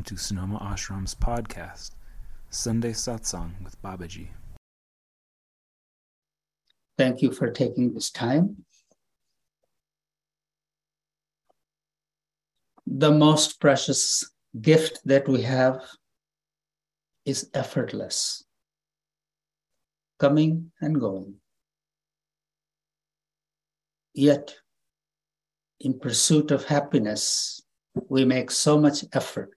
Welcome to Sonoma Ashram's podcast, Sunday Satsang with Babaji. Thank you for taking this time. The most precious gift that we have is effortless, coming and going. Yet, in pursuit of happiness, we make so much effort.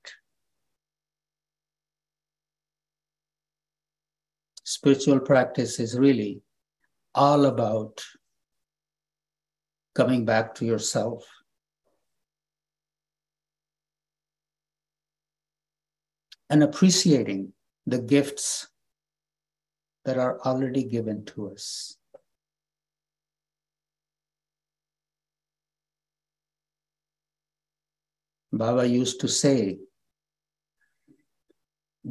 Spiritual practice is really all about coming back to yourself. And appreciating the gifts that are already given to us. Baba used to say,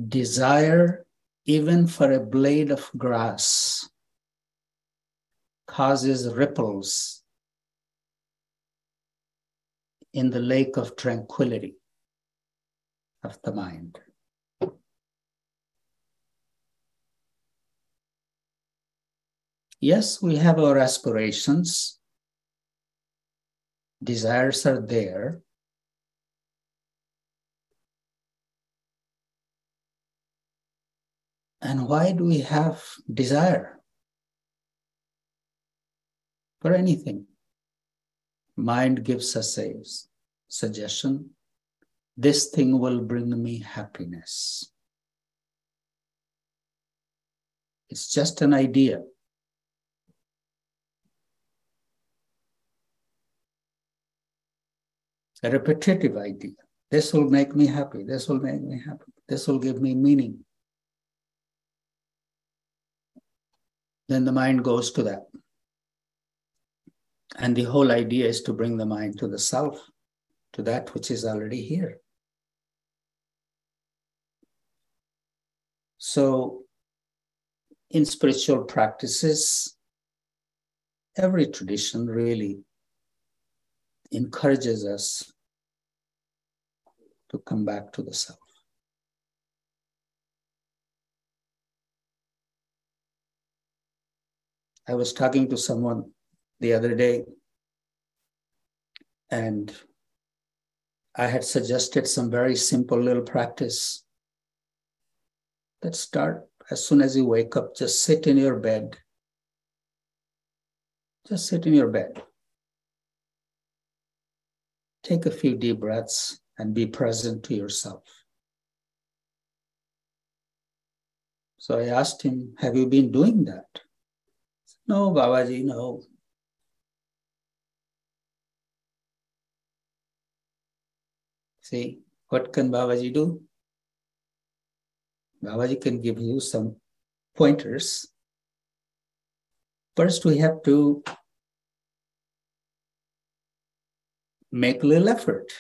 desire even for a blade of grass causes ripples in the lake of tranquility of the mind. Yes, we have our aspirations. Desires are there. And why do we have desire for anything? Mind gives us a suggestion this thing will bring me happiness. It's just an idea. A repetitive idea. This will make me happy. This will make me happy. This will give me meaning. Then the mind goes to that. And the whole idea is to bring the mind to the self, to that which is already here. So, in spiritual practices, every tradition really encourages us to come back to the self. I was talking to someone the other day, and I had suggested some very simple little practice. Let's start as soon as you wake up, just sit in your bed. Just sit in your bed. Take a few deep breaths and be present to yourself. So I asked him, Have you been doing that? No, Babaji, no. See, what can Babaji do? Babaji can give you some pointers. First, we have to make little effort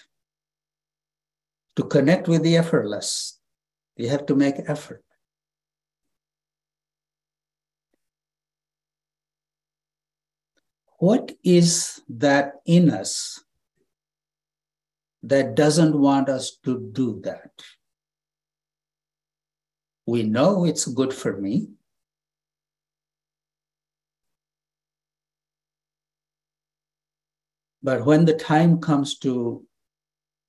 to connect with the effortless. You have to make effort. What is that in us that doesn't want us to do that? We know it's good for me. But when the time comes to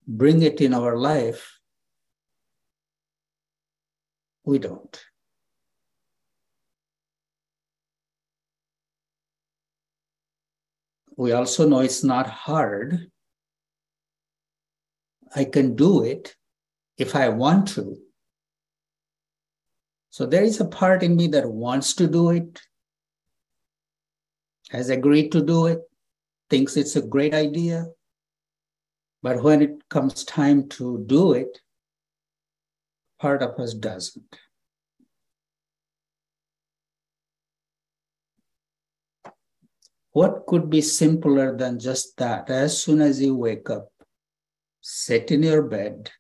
bring it in our life, we don't. We also know it's not hard. I can do it if I want to. So there is a part in me that wants to do it, has agreed to do it, thinks it's a great idea. But when it comes time to do it, part of us doesn't. What could be simpler than just that? As soon as you wake up, sit in your bed,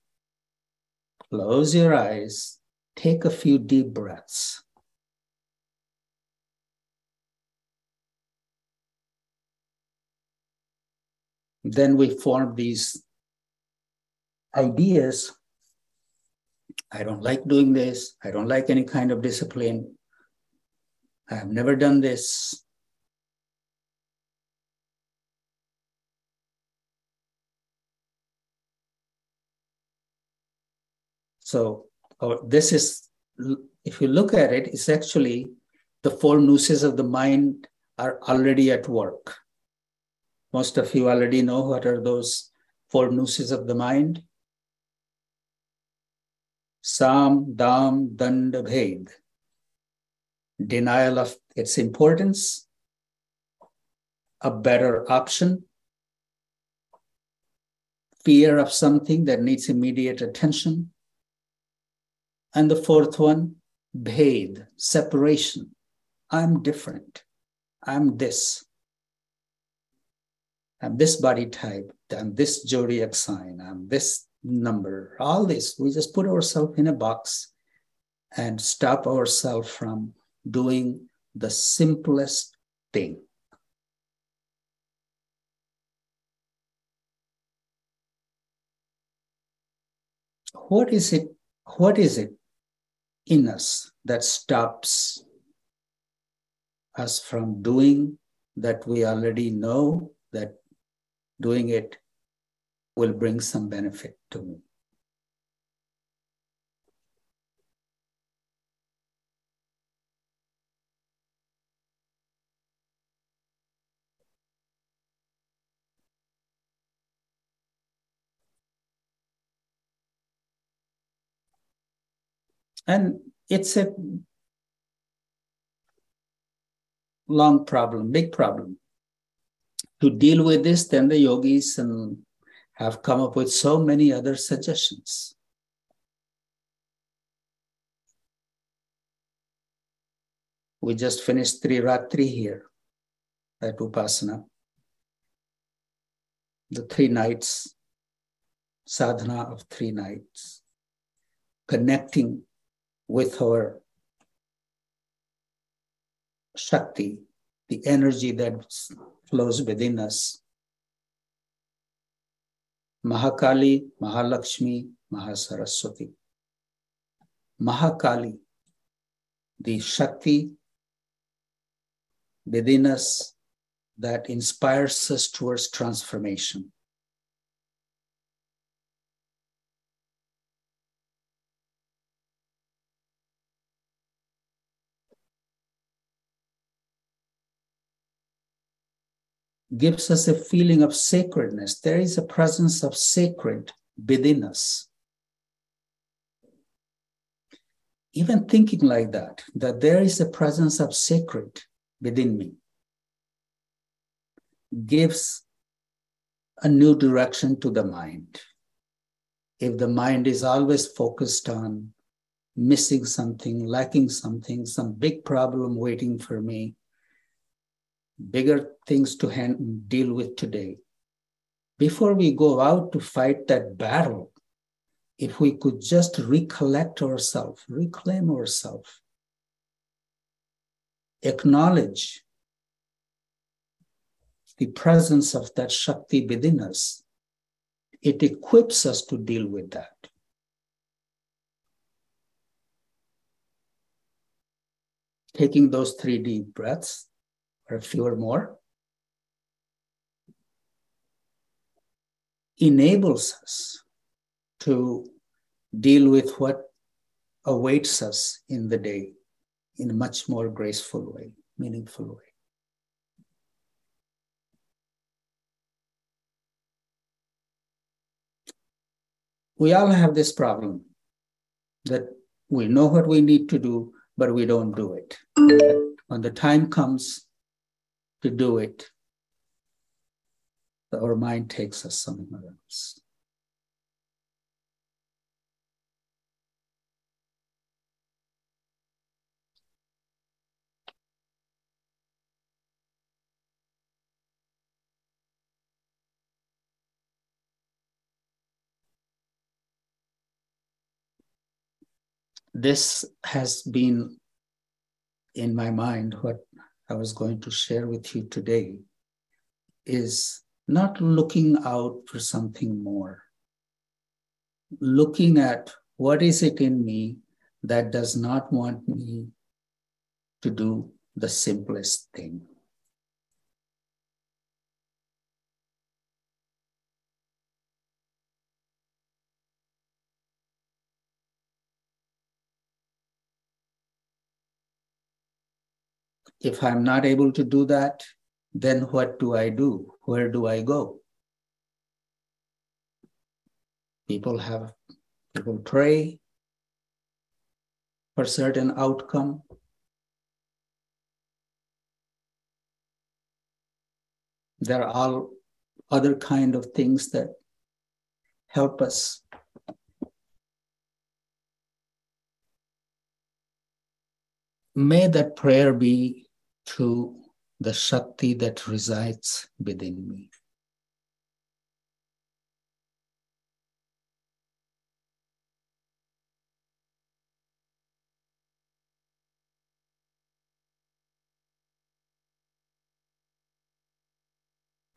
close your eyes, take a few deep breaths. Then we form these ideas I don't like doing this. I don't like any kind of discipline. I have never done this. So oh, this is, if you look at it, it's actually the four nooses of the mind are already at work. Most of you already know what are those four nooses of the mind. Sam, Dam, Danda, Bhed. Denial of its importance, a better option, fear of something that needs immediate attention, and the fourth one, bhed, separation. I'm different. I'm this. I'm this body type. I'm this zodiac sign. I'm this number. All this, we just put ourselves in a box and stop ourselves from doing the simplest thing. What is it? What is it in us that stops us from doing that we already know that doing it will bring some benefit to me. And it's a long problem, big problem. To deal with this, then the yogis and have come up with so many other suggestions. We just finished Triratri here at Upasana. The three nights, sadhana of three nights, connecting with our Shakti, the energy that flows within us. Mahakali, Mahalakshmi, Mahasaraswati. Mahakali, the Shakti within us that inspires us towards transformation. Gives us a feeling of sacredness. There is a presence of sacred within us. Even thinking like that, that there is a presence of sacred within me, gives a new direction to the mind. If the mind is always focused on missing something, lacking something, some big problem waiting for me, bigger things to hand, deal with today. Before we go out to fight that battle, if we could just recollect ourselves, reclaim ourselves, acknowledge the presence of that Shakti within us, it equips us to deal with that. Taking those three deep breaths, or a few or more, enables us to deal with what awaits us in the day in a much more graceful way, meaningful way. We all have this problem that we know what we need to do, but we don't do it. When the time comes, to do it, our mind takes us somewhere else. This has been in my mind what I was going to share with you today is not looking out for something more, looking at what is it in me that does not want me to do the simplest thing? If I'm not able to do that, then what do I do? Where do I go? People have, people pray for certain outcome. There are all other kind of things that help us may that prayer be to the Shakti that resides within me.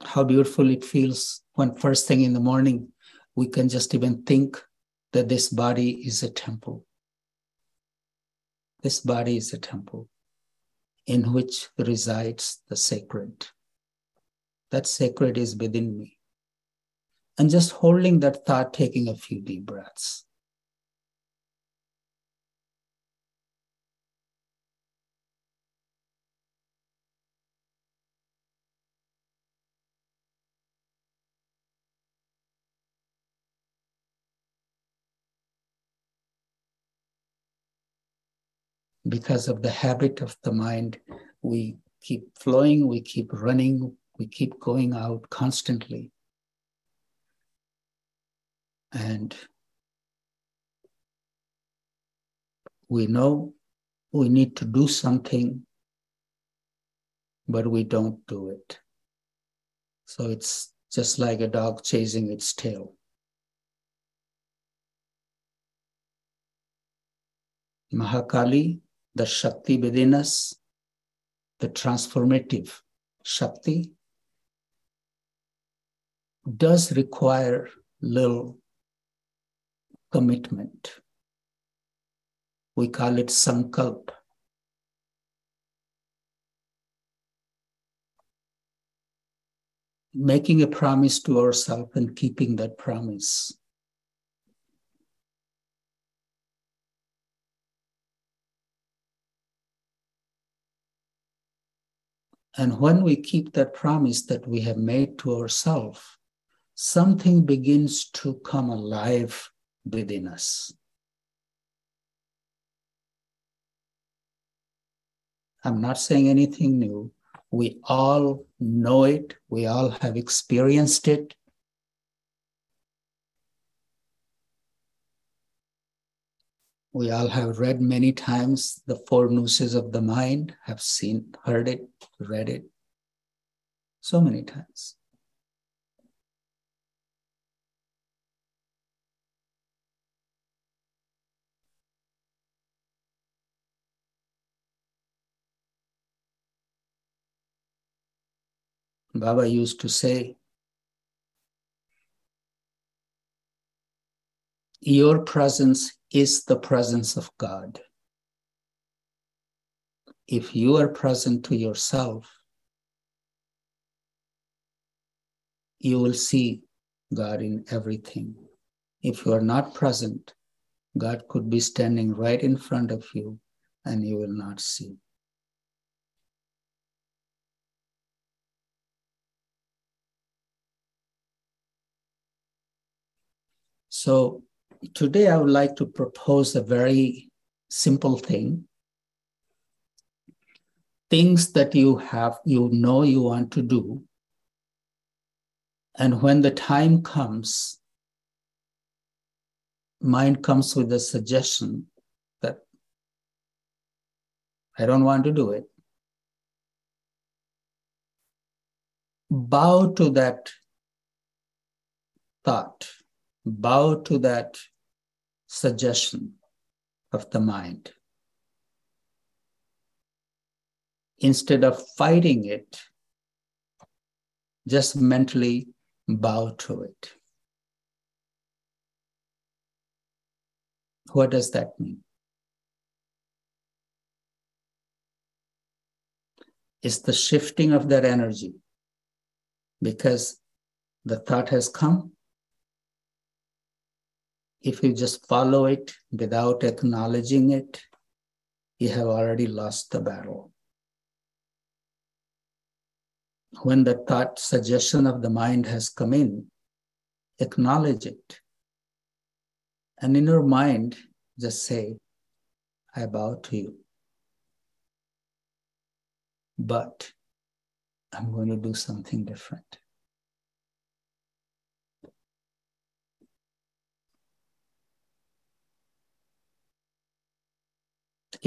How beautiful it feels when, first thing in the morning, we can just even think that this body is a temple. This body is a temple in which resides the sacred. That sacred is within me. And just holding that thought, taking a few deep breaths. Because of the habit of the mind, we keep flowing, we keep running, we keep going out constantly. And we know we need to do something, but we don't do it. So it's just like a dog chasing its tail. Mahakali the Shakti within us, the transformative Shakti, does require little commitment. We call it sankalp. Making a promise to ourselves and keeping that promise. And when we keep that promise that we have made to ourselves, something begins to come alive within us. I'm not saying anything new. We all know it, we all have experienced it. We all have read many times the four nooses of the mind, have seen, heard it, read it so many times. Baba used to say, Your presence is the presence of God. If you are present to yourself, you will see God in everything. If you are not present, God could be standing right in front of you and you will not see. So today I would like to propose a very simple thing. Things that you have, you know you want to do. And when the time comes, mind comes with a suggestion that I don't want to do it. Bow to that thought bow to that suggestion of the mind. Instead of fighting it, just mentally bow to it. What does that mean? It's the shifting of that energy because the thought has come. If you just follow it without acknowledging it, you have already lost the battle. When the thought suggestion of the mind has come in, acknowledge it. And in your mind, just say, I bow to you. But I'm going to do something different.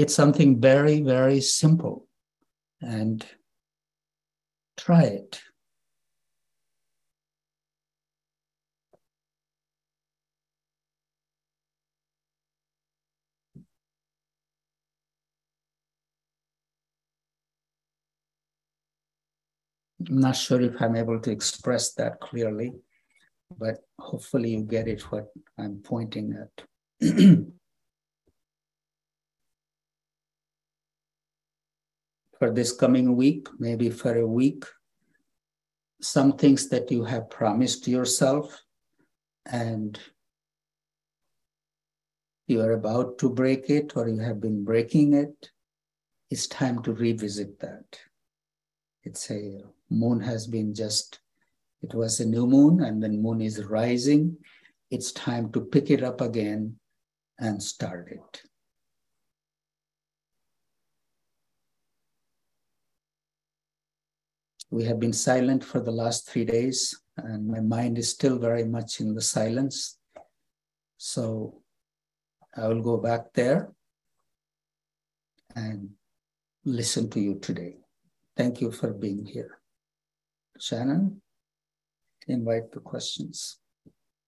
It's something very, very simple. And try it. I'm not sure if I'm able to express that clearly, but hopefully you get it what I'm pointing at. for this coming week, maybe for a week, some things that you have promised yourself and you are about to break it or you have been breaking it, it's time to revisit that. It's a moon has been just, it was a new moon and then moon is rising. It's time to pick it up again and start it. We have been silent for the last three days, and my mind is still very much in the silence. So I will go back there and listen to you today. Thank you for being here. Shannon, invite the questions.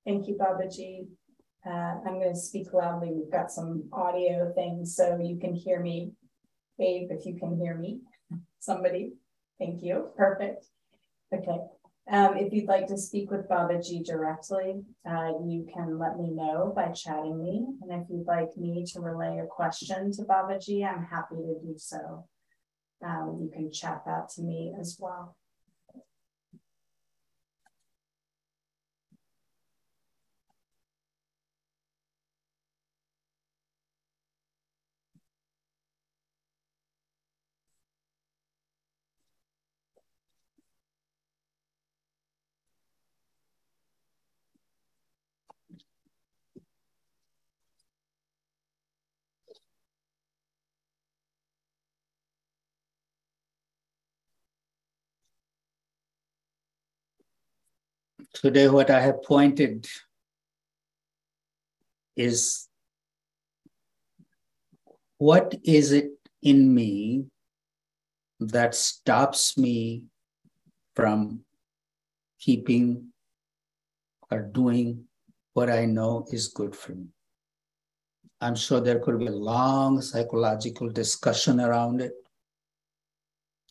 Thank you, Babaji. Uh, I'm going to speak loudly. We've got some audio things so you can hear me. Babe, if you can hear me, somebody. Thank you. Perfect. Okay. Um, if you'd like to speak with Babaji directly, uh, you can let me know by chatting me. And if you'd like me to relay a question to Babaji, I'm happy to do so. Um, you can chat that to me as well. Today, what I have pointed is what is it in me that stops me from keeping or doing what I know is good for me? I'm sure there could be a long psychological discussion around it.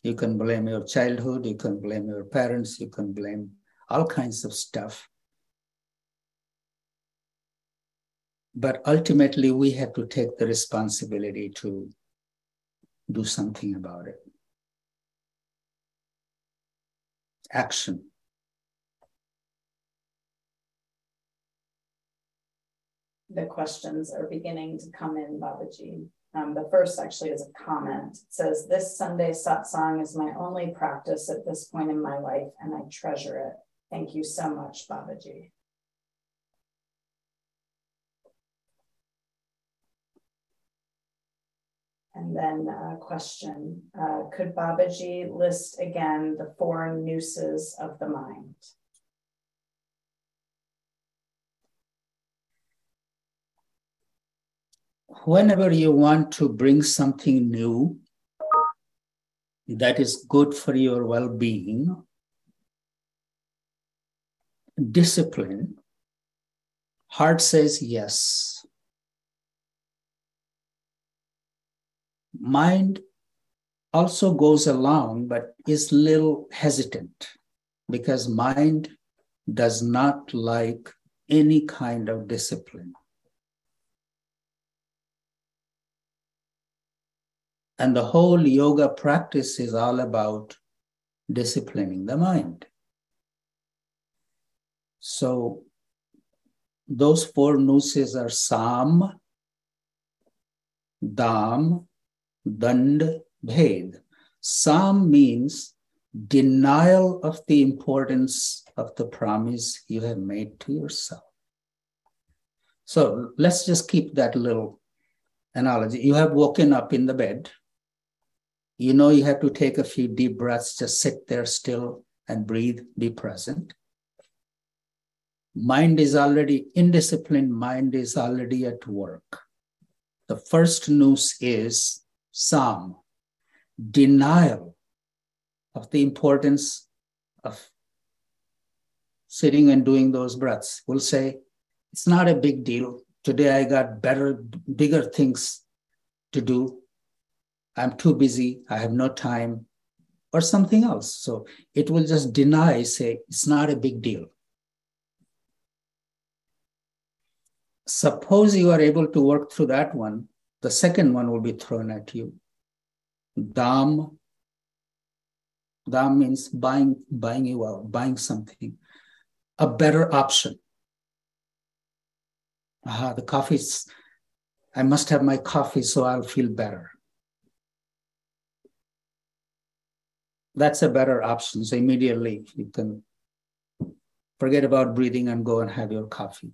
You can blame your childhood, you can blame your parents, you can blame all kinds of stuff. But ultimately, we have to take the responsibility to do something about it. Action. The questions are beginning to come in, Babaji. Um, the first actually is a comment. It says, This Sunday satsang is my only practice at this point in my life, and I treasure it. Thank you so much, Babaji. And then a question uh, Could Babaji list again the four nooses of the mind? Whenever you want to bring something new that is good for your well being, discipline, heart says yes. Mind also goes along but is little hesitant because mind does not like any kind of discipline. And the whole yoga practice is all about disciplining the mind. So those four nooses are Sam, Dam, Dand, Bhed. Sam means denial of the importance of the promise you have made to yourself. So let's just keep that little analogy. You have woken up in the bed. You know you have to take a few deep breaths, just sit there still and breathe, be present. Mind is already indisciplined, mind is already at work. The first noose is Sam, denial of the importance of sitting and doing those breaths. We'll say, it's not a big deal. Today I got better, bigger things to do. I'm too busy. I have no time, or something else. So it will just deny, say, it's not a big deal. Suppose you are able to work through that one, the second one will be thrown at you. Dam. Dam means buying, buying you out, buying something. A better option. Aha, the coffee's, I must have my coffee so I'll feel better. That's a better option. So immediately you can forget about breathing and go and have your coffee.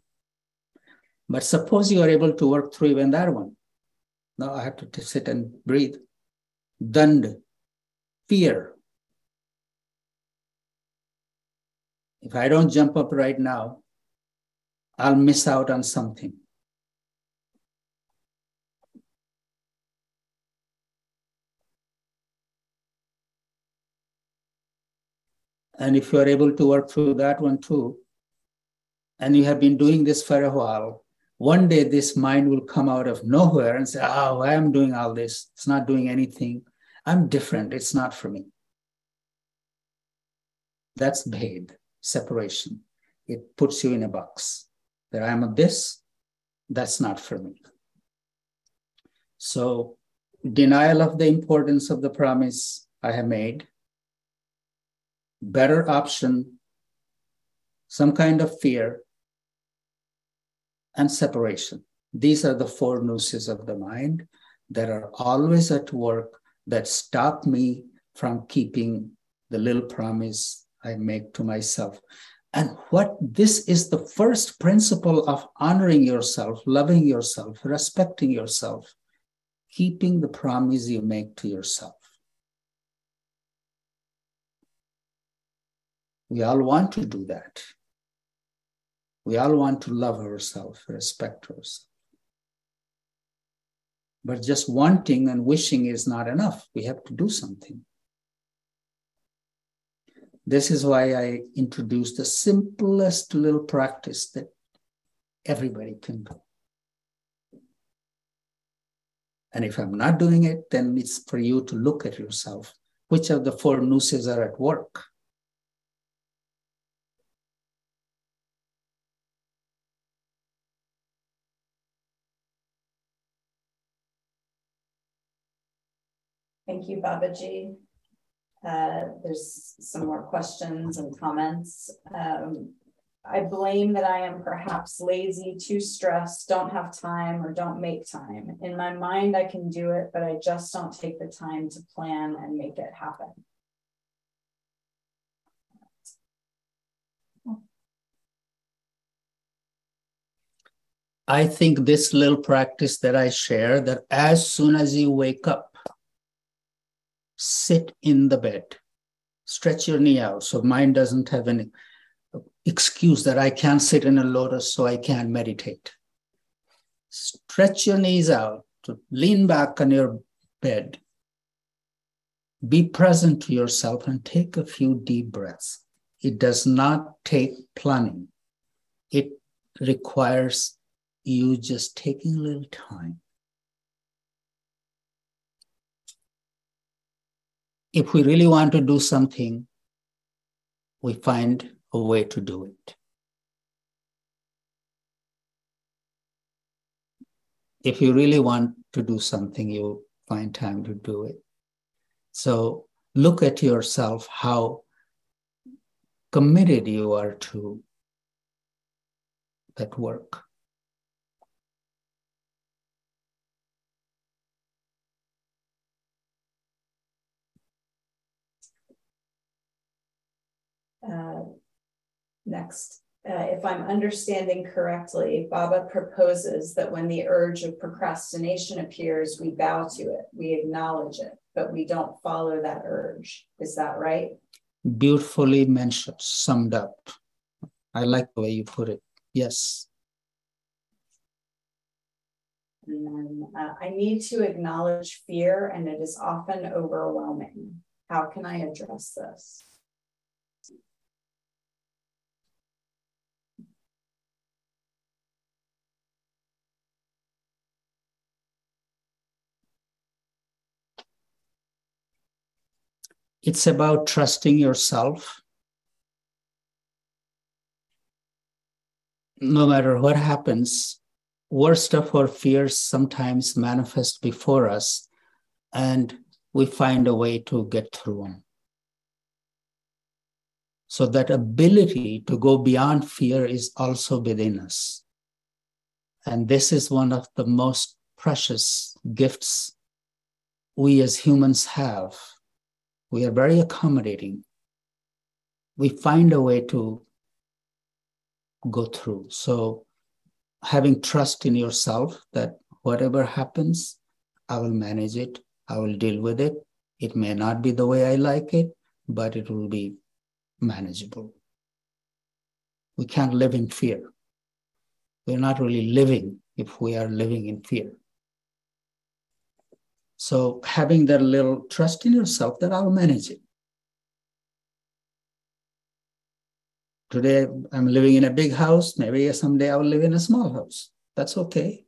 But suppose you are able to work through even that one. Now I have to sit and breathe. Dand, fear. If I don't jump up right now, I'll miss out on something. And if you are able to work through that one too, and you have been doing this for a while, one day this mind will come out of nowhere and say, ah, Oh, I am doing all this. It's not doing anything. I'm different. It's not for me. That's bhed, separation. It puts you in a box that I'm a this, that's not for me. So, denial of the importance of the promise I have made, better option, some kind of fear, and separation. These are the four nooses of the mind that are always at work that stop me from keeping the little promise I make to myself. And what this is the first principle of honoring yourself, loving yourself, respecting yourself, keeping the promise you make to yourself. We all want to do that. We all want to love ourselves, respect ourselves. But just wanting and wishing is not enough. We have to do something. This is why I introduced the simplest little practice that everybody can do. And if I'm not doing it, then it's for you to look at yourself. Which of the four nooses are at work? Thank you, Babaji. Uh, there's some more questions and comments. Um, I blame that I am perhaps lazy, too stressed, don't have time, or don't make time. In my mind, I can do it, but I just don't take the time to plan and make it happen. I think this little practice that I share that as soon as you wake up, sit in the bed. Stretch your knee out so mind doesn't have any excuse that I can't sit in a lotus so I can't meditate. Stretch your knees out to lean back on your bed. Be present to yourself and take a few deep breaths. It does not take planning, it requires you just taking a little time if we really want to do something, we find a way to do it. If you really want to do something, you find time to do it. So look at yourself how committed you are to that work. Uh, next, uh, if I'm understanding correctly, Baba proposes that when the urge of procrastination appears, we bow to it, we acknowledge it, but we don't follow that urge. Is that right? Beautifully mentioned, summed up. I like the way you put it. Yes. And then uh, I need to acknowledge fear, and it is often overwhelming. How can I address this? It's about trusting yourself. No matter what happens, worst of our fears sometimes manifest before us, and we find a way to get through them. So, that ability to go beyond fear is also within us. And this is one of the most precious gifts we as humans have we are very accommodating. We find a way to go through. So, having trust in yourself that whatever happens, I will manage it, I will deal with it. It may not be the way I like it, but it will be manageable. We can't live in fear. We're not really living if we are living in fear. So having that little trust in yourself that I'll manage it. Today I'm living in a big house. Maybe someday I will live in a small house. That's okay.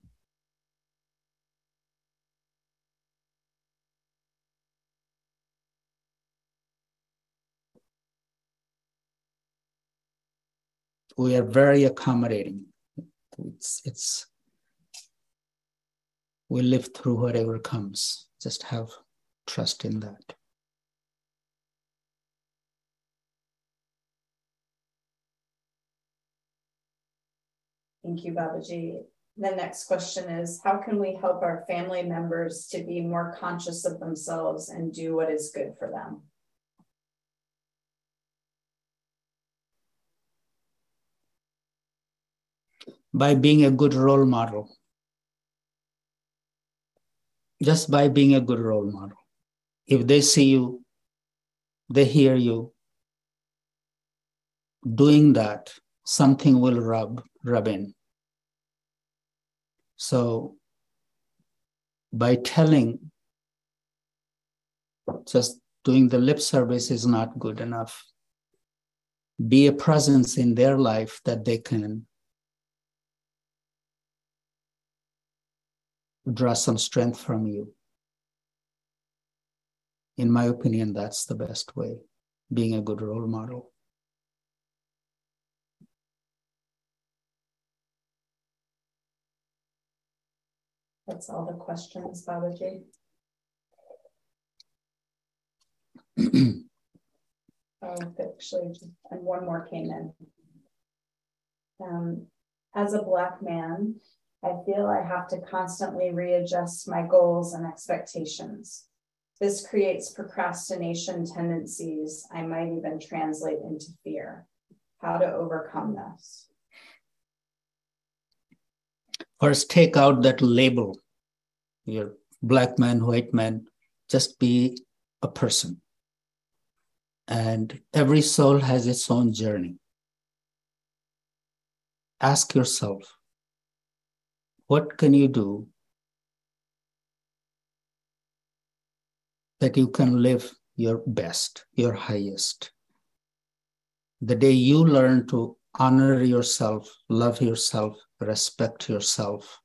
We are very accommodating. It's, it's we live through whatever comes. Just have trust in that. Thank you, Babaji. The next question is How can we help our family members to be more conscious of themselves and do what is good for them? By being a good role model just by being a good role model. If they see you, they hear you doing that, something will rub rub in. So by telling, just doing the lip service is not good enough. Be a presence in their life that they can draw some strength from you. In my opinion, that's the best way, being a good role model. That's all the questions, Babaji. oh, actually, and one more came in. Um, as a Black man, I feel I have to constantly readjust my goals and expectations. This creates procrastination tendencies I might even translate into fear. How to overcome this? First, take out that label. You're black man, white man. Just be a person. And every soul has its own journey. Ask yourself what can you do that you can live your best, your highest? The day you learn to honor yourself, love yourself, respect yourself,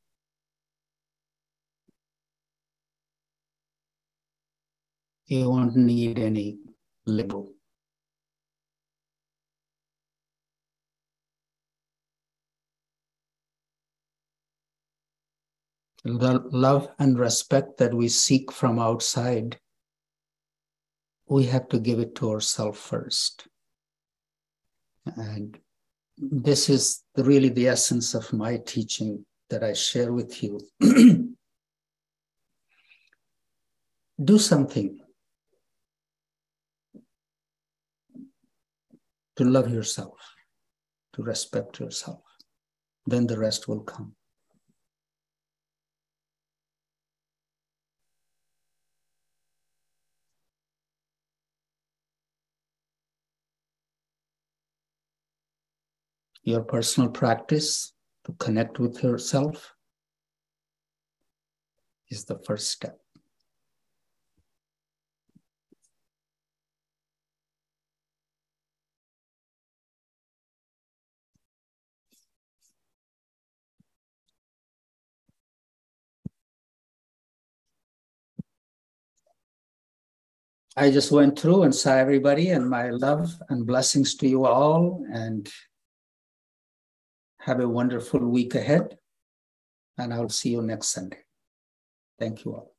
you won't need any label. The love and respect that we seek from outside, we have to give it to ourselves first. And this is really the essence of my teaching that I share with you. Do something to love yourself, to respect yourself. Then the rest will come. Your personal practice to connect with yourself is the first step. I just went through and saw everybody and my love and blessings to you all and have a wonderful week ahead, and I'll see you next Sunday. Thank you all.